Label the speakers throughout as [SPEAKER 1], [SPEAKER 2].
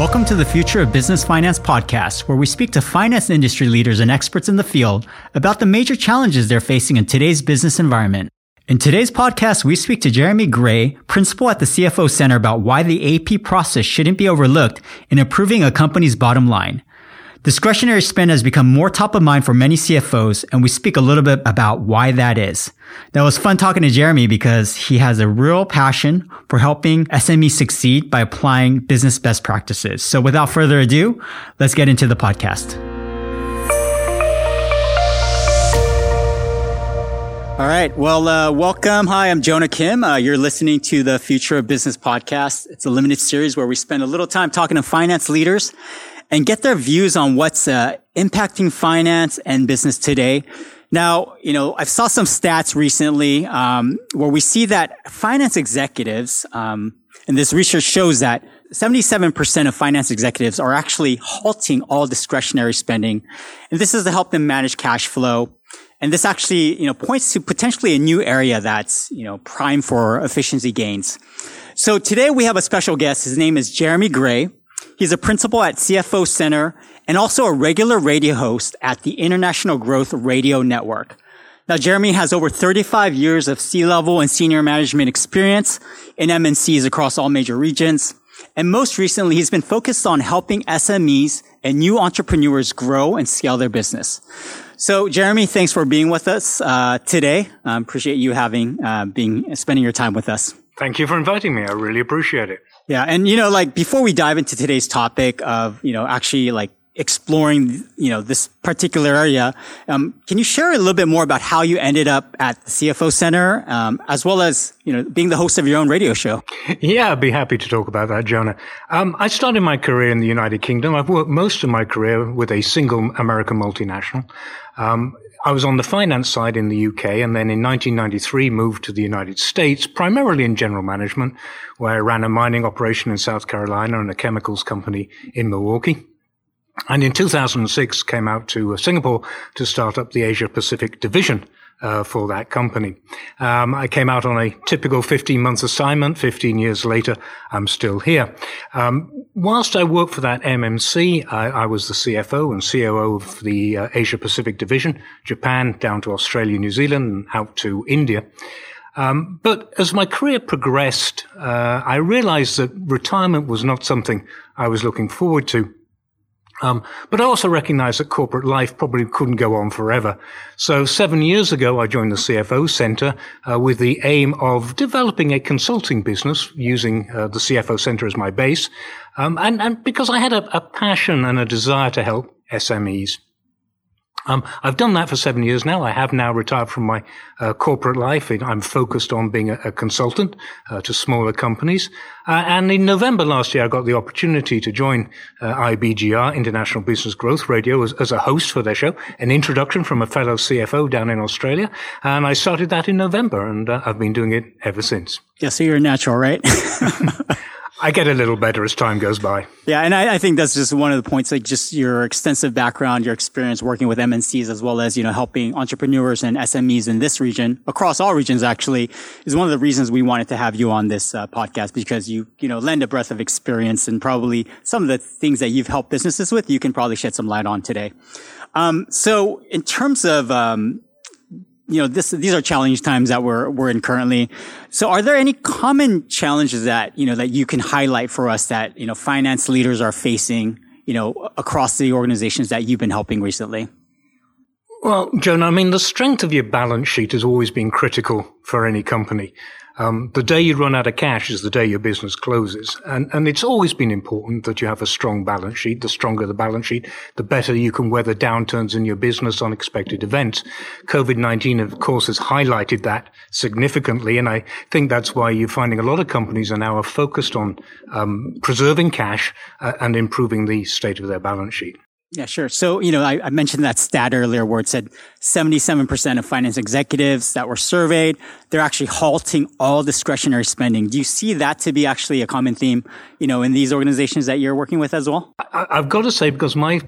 [SPEAKER 1] Welcome to the Future of Business Finance podcast, where we speak to finance industry leaders and experts in the field about the major challenges they're facing in today's business environment. In today's podcast, we speak to Jeremy Gray, principal at the CFO Center, about why the AP process shouldn't be overlooked in improving a company's bottom line. Discretionary spend has become more top of mind for many CFOs, and we speak a little bit about why that is. That was fun talking to Jeremy because he has a real passion for helping SMEs succeed by applying business best practices. So without further ado, let's get into the podcast. All right. Well, uh, welcome. Hi, I'm Jonah Kim. Uh, you're listening to the Future of Business podcast. It's a limited series where we spend a little time talking to finance leaders and get their views on what's uh, impacting finance and business today. Now, you know, I saw some stats recently um, where we see that finance executives, um, and this research shows that 77% of finance executives are actually halting all discretionary spending. And this is to help them manage cash flow. And this actually, you know, points to potentially a new area that's, you know, prime for efficiency gains. So today we have a special guest. His name is Jeremy Gray. He's a principal at CFO Center and also a regular radio host at the International Growth Radio Network. Now, Jeremy has over 35 years of C-level and senior management experience in MNCs across all major regions. And most recently, he's been focused on helping SMEs and new entrepreneurs grow and scale their business. So, Jeremy, thanks for being with us uh, today. Um, appreciate you having uh, being spending your time with us.
[SPEAKER 2] Thank you for inviting me. I really appreciate it.
[SPEAKER 1] Yeah. And, you know, like before we dive into today's topic of, you know, actually like exploring, you know, this particular area, um, can you share a little bit more about how you ended up at the CFO Center, um, as well as, you know, being the host of your own radio show?
[SPEAKER 2] Yeah, I'd be happy to talk about that, Jonah. Um, I started my career in the United Kingdom. I've worked most of my career with a single American multinational. Um, I was on the finance side in the UK and then in 1993 moved to the United States, primarily in general management, where I ran a mining operation in South Carolina and a chemicals company in Milwaukee. And in 2006 came out to uh, Singapore to start up the Asia Pacific division uh, for that company. Um, I came out on a typical 15 month assignment. 15 years later, I'm still here. Um, whilst I worked for that MNC, I, I, was the CFO and COO of the uh, Asia Pacific division, Japan down to Australia, New Zealand, and out to India. Um, but as my career progressed, uh, I realized that retirement was not something I was looking forward to. Um, but I also recognize that corporate life probably couldn't go on forever. So seven years ago, I joined the CFO Center uh, with the aim of developing a consulting business using uh, the CFO Center as my base, um, and, and because I had a, a passion and a desire to help SMEs. Um, I've done that for seven years now. I have now retired from my uh, corporate life. I'm focused on being a, a consultant uh, to smaller companies. Uh, and in November last year, I got the opportunity to join uh, IBGR, International Business Growth Radio, as, as, a host for their show, an introduction from a fellow CFO down in Australia. And I started that in November, and uh, I've been doing it ever since.
[SPEAKER 1] Yeah, so you're a natural, right?
[SPEAKER 2] I get a little better as time goes by.
[SPEAKER 1] Yeah, and I, I, think that's just one of the points, like just your extensive background, your experience working with MNCs, as well as you know helping entrepreneurs and SMEs in this region, across all regions, actually, is one of the reasons we wanted to have you on this uh, podcast because you you know lend a breadth of experience and probably some of the things that you've helped businesses with, you can probably shed some light on today. Um, so, in terms of um, you know, this, these are challenging times that we're, we're in currently. So are there any common challenges that, you know, that you can highlight for us that, you know, finance leaders are facing, you know, across the organizations that you've been helping recently?
[SPEAKER 2] Well, Jonah, I mean, the strength of your balance sheet has always been critical for any company. Um, the day you run out of cash is the day your business closes. And, and it's always been important that you have a strong balance sheet. The stronger the balance sheet, the better you can weather downturns in your business, unexpected events. COVID-19, of course, has highlighted that significantly. And I think that's why you're finding a lot of companies are now focused on um, preserving cash uh, and improving the state of their balance sheet.
[SPEAKER 1] Yeah, sure. So, you know, I, I, mentioned that stat earlier where it said 77% of finance executives that were surveyed, they're actually halting all discretionary spending. Do you see that to be actually a common theme, you know, in these organizations that you're working with as well?
[SPEAKER 2] I, have got to say, because my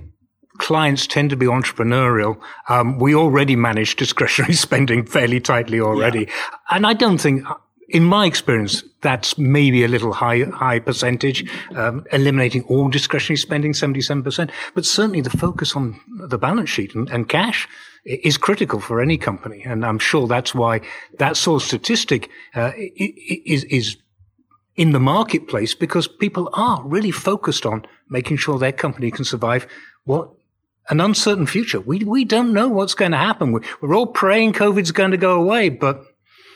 [SPEAKER 2] clients tend to be entrepreneurial, um, we already manage discretionary spending fairly tightly already. Yeah. And I don't think in my experience, that's maybe a little high, high percentage, um, eliminating all discretionary spending, 77%. But certainly the focus on the balance sheet and, and, cash is critical for any company. And I'm sure that's why that sort of statistic, uh, is, is in the marketplace because people are really focused on making sure their company can survive what an uncertain future. We, we don't know what's going to happen. We're, all praying COVID's going to go away, but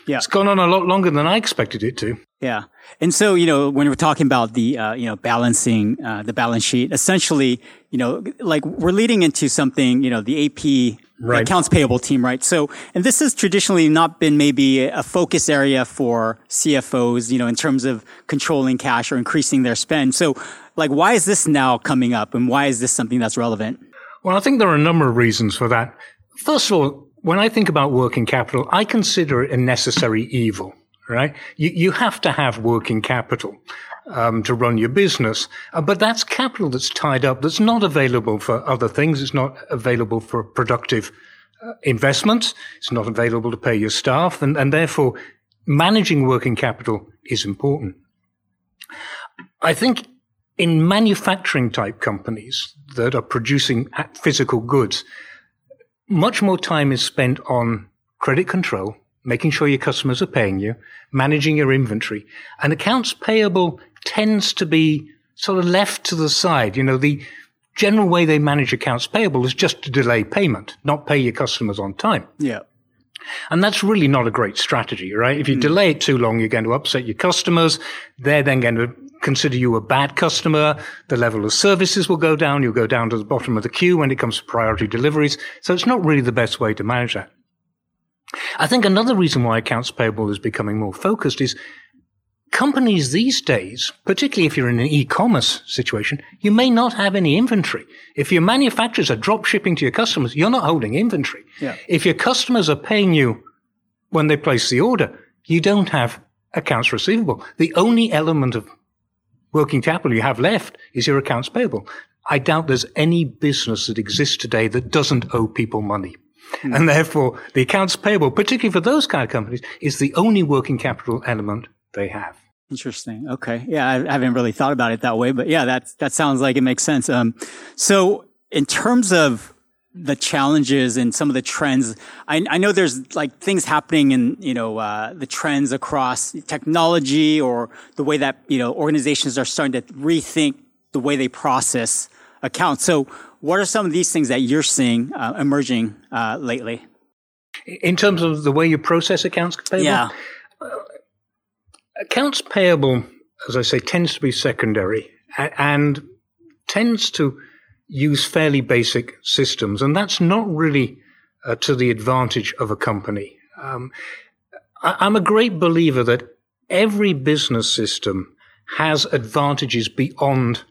[SPEAKER 2] yeah. It's gone on a lot longer than I expected it to.
[SPEAKER 1] Yeah. And so, you know, when we're talking about the, uh, you know, balancing, uh, the balance sheet, essentially, you know, like we're leading into something, you know, the AP right. accounts payable team, right? So, and this has traditionally not been maybe a focus area for CFOs, you know, in terms of controlling cash or increasing their spend. So, like, why is this now coming up and why is this something that's relevant?
[SPEAKER 2] Well, I think there are a number of reasons for that. First of all, when I think about working capital, I consider it a necessary evil, right? You, you have to have working capital. Um, to run your business. Uh, but that's capital that's tied up, that's not available for other things. It's not available for productive uh, investments. It's not available to pay your staff. And, and therefore, managing working capital is important. I think in manufacturing type companies that are producing physical goods, much more time is spent on credit control, making sure your customers are paying you, managing your inventory, and accounts payable tends to be sort of left to the side. You know, the general way they manage accounts payable is just to delay payment, not pay your customers on time.
[SPEAKER 1] Yeah.
[SPEAKER 2] And that's really not a great strategy, right? If you mm. delay it too long, you're going to upset your customers. They're then going to consider you a bad customer. The level of services will go down. You'll go down to the bottom of the queue when it comes to priority deliveries. So it's not really the best way to manage that. I think another reason why accounts payable is becoming more focused is companies these days, particularly if you're in an e-commerce situation, you may not have any inventory. If your manufacturers are drop shipping to your customers, you're not holding inventory.
[SPEAKER 1] Yeah.
[SPEAKER 2] If your customers are paying you when they place the order, you don't have accounts receivable. The only element of working capital you have left is your accounts payable. I doubt there's any business that exists today that doesn't owe people money. Mm. And therefore, the accounts payable, particularly for those kind of companies, is the only working capital element they have.
[SPEAKER 1] Interesting. Okay. Yeah, I haven't really thought about it that way, but yeah, that that sounds like it makes sense. Um, so in terms of the challenges and some of the trends. I, I, know there's like things happening in, you know, uh, the trends across technology or the way that, you know, organizations are starting to rethink the way they process accounts. So what are some of these things that you're seeing uh, emerging uh, lately?
[SPEAKER 2] In terms of the way you process accounts payable?
[SPEAKER 1] Yeah.
[SPEAKER 2] accounts payable, as I say, tends to be secondary and tends to use fairly basic systems, and that's not really uh, to the advantage of a company. Um, I, I'm a great believer that every business system has advantages beyond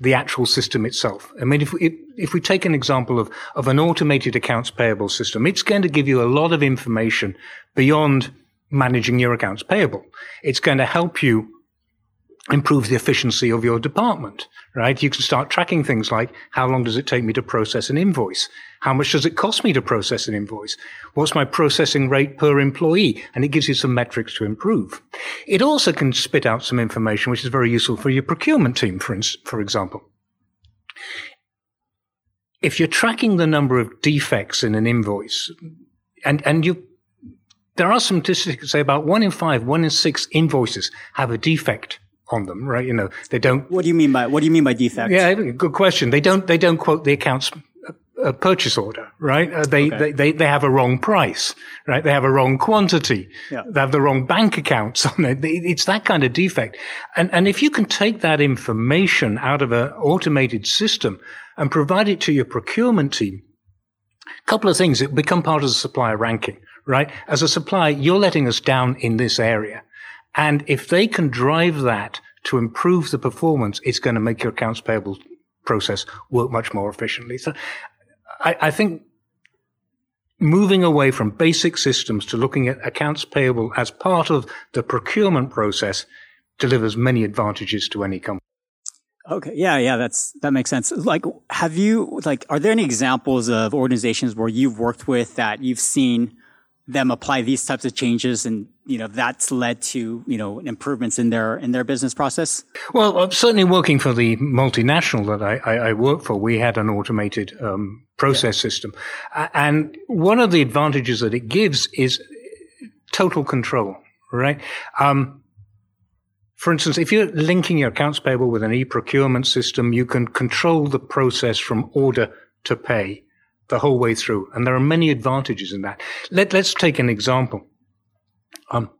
[SPEAKER 2] the actual system itself. I mean, if we, if we take an example of, of an automated accounts payable system, it's going to give you a lot of information beyond managing your accounts payable. It's going to help you improve the efficiency of your department, right? You can start tracking things like how long does it take me to process an invoice? How much does it cost me to process an invoice? What's my processing rate per employee? And it gives you some metrics to improve. It also can spit out some information which is very useful for your procurement team, for, for example. If you're tracking the number of defects in an invoice and, and you there are some statistics that say about one in five, one in six invoices have a defect on them, right? You know, they don't.
[SPEAKER 1] What do you mean by what do you mean by defect?
[SPEAKER 2] Yeah, good question. They don't they don't quote the accounts uh, purchase order, right? Uh, they, okay. they, they they have a wrong price, right? They have a wrong quantity. Yeah. They have the wrong bank accounts on it. It's that kind of defect. And and if you can take that information out of an automated system and provide it to your procurement team, a couple of things. It become part of the supplier ranking, right? As a supplier, you're letting us down in this area. And if they can drive that to improve the performance, it's going to make your accounts payable process work much more efficiently. So I, I think moving away from basic systems to looking at accounts payable as part of the procurement process delivers many advantages to any company.
[SPEAKER 1] Okay. Yeah. Yeah. That's, that makes sense. Like, have you, like, are there any examples of organizations where you've worked with that you've seen them apply these types of changes and you know that's led to you know improvements in their in their business process?
[SPEAKER 2] Well uh, certainly working for the multinational that i i, I work for. We had an automated um, process yeah. system. And one of the advantages that it gives is total control right? Um, for instance, if you're linking your accounts payable with an e-procurement system, you can control the process from order to pay the whole way through. And there are many advantages in that. Let, let's take an example. Um,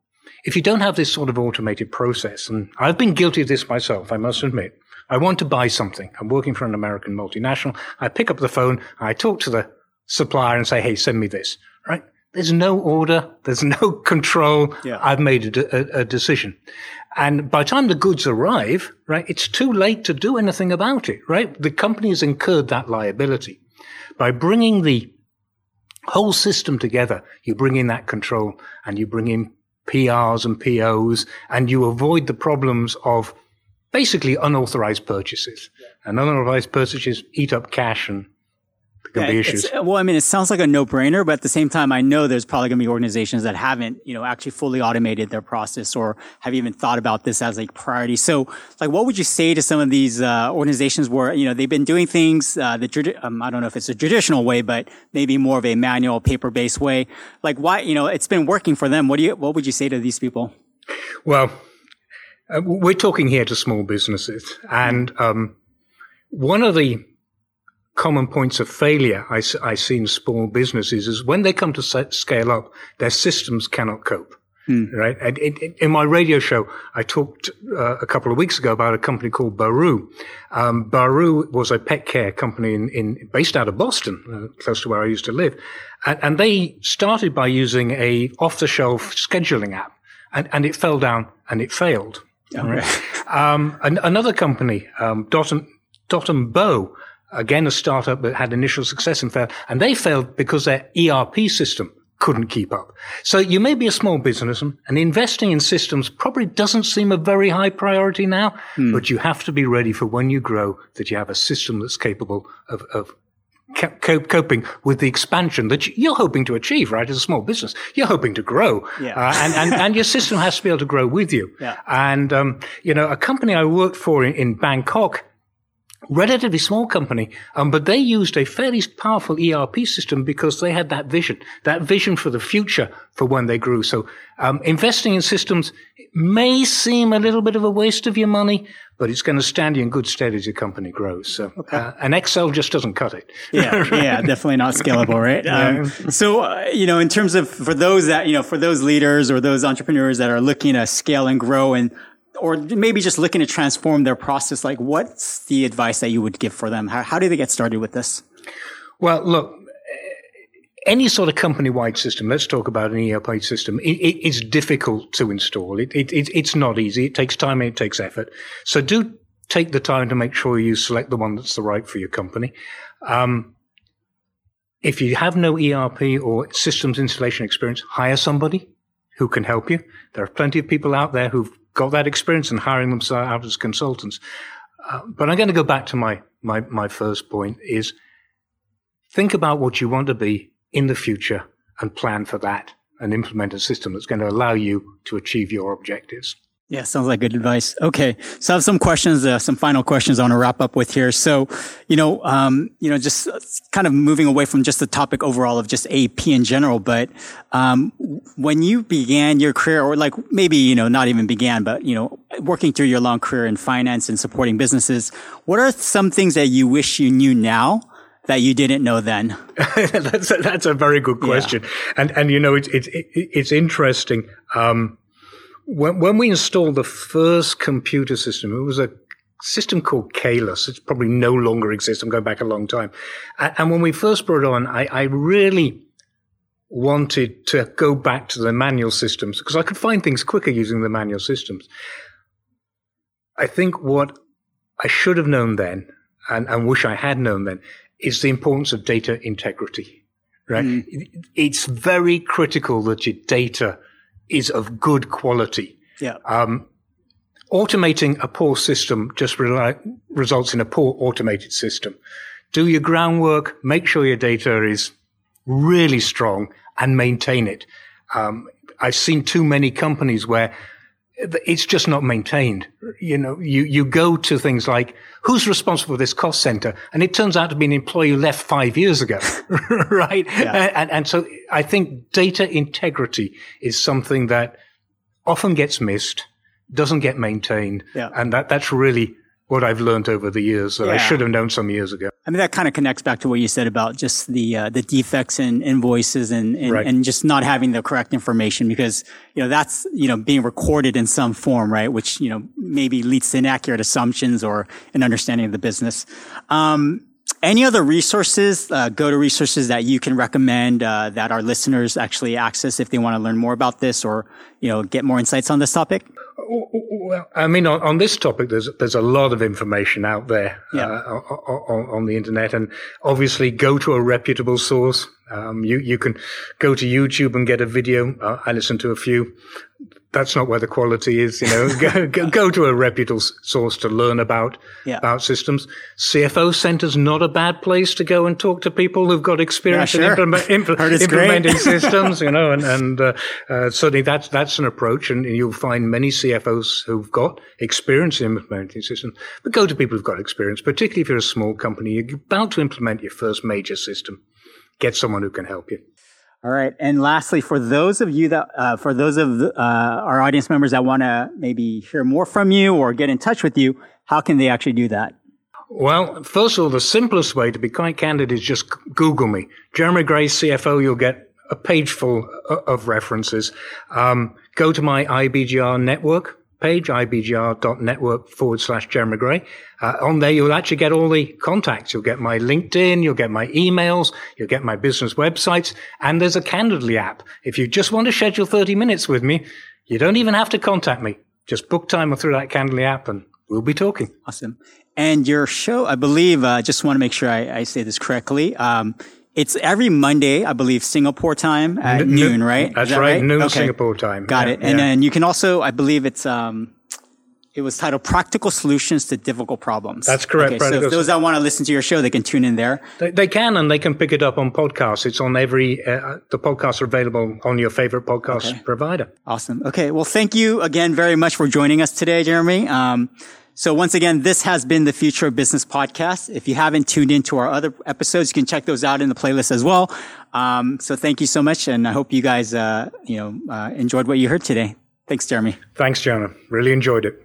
[SPEAKER 2] if you don't have this sort of automated process, and I've been guilty of this myself, I must admit, I want to buy something. I'm working for an American multinational. I pick up the phone, I talk to the supplier and say, Hey, send me this, right? There's no order. There's no control. Yeah. I've made a, a, a, decision. And by the time the goods arrive, right, it's too late to do anything about it, right? The company has incurred that liability. By bringing the whole system together, you bring in that control and you bring in PRs and POs and you avoid the problems of basically unauthorized purchases. Yeah. And unauthorized purchases eat up cash and going to yeah, be issues.
[SPEAKER 1] Well, I mean, it sounds like a no-brainer, but at the same time, I know there's probably going to be organizations that haven't, you know, actually fully automated their process or have even thought about this as a priority. So, like, what would you say to some of these uh, organizations where you know they've been doing things uh, the um, I don't know if it's a traditional way, but maybe more of a manual, paper-based way? Like, why you know it's been working for them? What do you what would you say to these people?
[SPEAKER 2] Well, uh, we're talking here to small businesses, and um, one of the common points of failure I, I see in small businesses is when they come to scale up, their systems cannot cope. Hmm. Right. And in my radio show, I talked uh, a couple of weeks ago about a company called Baru. Um, Baru was a pet care company in, in based out of Boston, uh, close to where I used to live, and, and they started by using a off-the-shelf scheduling app, and, and it fell down and it failed. Okay. Right? Um, an, another company, um, Dot and, Dot and Bo, again, a startup that had initial success and failed, and they failed because their ERP system couldn't keep up. So you may be a small business and investing in systems probably doesn't seem a very high priority now, hmm. but you have to be ready for when you grow that you have a system that's capable of, of coping with the expansion that you're hoping to achieve, right? As a small business, you're hoping to grow, yeah. uh, and, and and your system has to be able to grow with you. Yeah. And um, you know, a company I worked for in, in Bangkok relatively small company, um, but they used a fairly powerful ERP system because they had that vision, that vision for the future for when they grew. So um, investing in systems may seem a little bit of a waste of your money, but it's going to stand you in good stead as your company grows. So okay. uh, an Excel just doesn't cut it.
[SPEAKER 1] Yeah, right? yeah, definitely not scalable, right? Um, so uh, you know, in terms of for those that you know, for those leaders or those entrepreneurs that are looking to scale and grow and or maybe just looking to transform their process, like what's the advice that you would give for them? How, how do they get started with this?
[SPEAKER 2] Well, look, any sort of company-wide system, let's talk about an ERP system, it, it, it's difficult to install. It, it's not easy. It takes time and it takes effort. So do take the time to make sure you select the one that's the right for your company. Um, if you have no ERP or systems installation experience, hire somebody who can help you. There are plenty of people out there who've got that experience and hiring them out as consultants. Uh, but I'm going to go back to my, my, my first point is think about what you want to be in the future and plan for that and implement a system that's going to allow you to achieve your objectives.
[SPEAKER 1] Yeah, sounds like good advice. Okay, so I have some questions, uh, some final questions I want to wrap up with here. So, you know, um, you know, just kind of moving away from just the topic overall of just AP in general, but um, when you began your career, or like maybe you know, not even began, but you know, working through your long career in finance and supporting businesses, what are some things that you wish you knew now that you didn't know then?
[SPEAKER 2] that's a, that's a very good question, yeah. and and you know, it's it's it's interesting. Um, when, when we installed the first computer system, it was a system called Caylus. It probably no longer exists. I'm going back a long time. And, and when we first brought it on, I, I, really wanted to go back to the manual systems because I could find things quicker using the manual systems. I think what I should have known then and, and wish I had known then is the importance of data integrity, right? Mm. It's very critical that your data is of good quality.
[SPEAKER 1] Yeah. Um,
[SPEAKER 2] automating a poor system just re- results in a poor automated system. Do your groundwork, make sure your data is really strong and maintain it. Um, I've seen too many companies where it's just not maintained. You know, you, you go to things like, who's responsible for this cost center? And it turns out to be an employee who left five years ago, right? Yeah. And, and so I think data integrity is something that often gets missed, doesn't get maintained. Yeah. And that, that's really what I've learned over the years that yeah. I should have known some years ago.
[SPEAKER 1] I mean, that kind of connects back to what you said about just the uh, the defects in invoices and and, right. and, just not having the correct information because you know that's you know being recorded in some form, right? Which you know maybe leads to inaccurate assumptions or an understanding of the business. Um, any other resources, uh, go to resources that you can recommend uh, that our listeners actually access if they want to learn more about this or you know get more insights on this topic?
[SPEAKER 2] Well, I mean, on, on, this topic, there's there's a lot of information out there yeah. uh, on, on, the internet, and obviously, go to a reputable source. Um, you you can go to YouTube and get a video. Uh, I listen to a few that's not where the quality is. You know, go, go, go, to a reputable source to learn about yeah. about systems. CFO Center's not a bad place to go and talk to people who've got experience yeah, sure. in implement, impl- implementing systems. You know, and and uh, uh, certainly that's that's an approach, and you'll find many CFOs who've got experience in implementing systems. But go to people who've got experience, particularly if you're a small company, you're about to implement your first major system. Get someone who can help you.
[SPEAKER 1] All right. And lastly, for those of you that, uh, for those of uh, our audience members that want to maybe hear more from you or get in touch with you, how can they actually do that?
[SPEAKER 2] Well, first of all, the simplest way to be quite candid is just Google me. Jeremy Gray, CFO, you'll get a page full of references. Um, go to my IBGR network, page, ibgr.network forward slash Jeremy Gray. Uh, on there, you'll actually get all the contacts. You'll get my LinkedIn, you'll get my emails, you'll get my business websites, and there's a Calendly app. If you just want to schedule 30 minutes with me, you don't even have to contact me. Just book time through that Calendly app and we'll be talking.
[SPEAKER 1] Awesome. And your show, I believe, I uh, just want to make sure I, I say this correctly. Um, it's every Monday, I believe, Singapore time at N- noon, right?
[SPEAKER 2] That's that right, right, noon okay. Singapore time.
[SPEAKER 1] Got yeah, it. And yeah. then you can also, I believe it's, um, it was titled Practical Solutions to Difficult Problems.
[SPEAKER 2] That's correct.
[SPEAKER 1] Okay, so those that want to listen to your show, they can tune in there.
[SPEAKER 2] They, they can, and they can pick it up on podcasts. It's on every, uh, the podcasts are available on your favorite podcast okay. provider.
[SPEAKER 1] Awesome. Okay. Well, thank you again very much for joining us today, Jeremy. Um, so once again, this has been the Future of Business podcast. If you haven't tuned into our other episodes, you can check those out in the playlist as well. Um, so thank you so much, and I hope you guys, uh, you know, uh, enjoyed what you heard today. Thanks, Jeremy.
[SPEAKER 2] Thanks, Jonah. Really enjoyed it.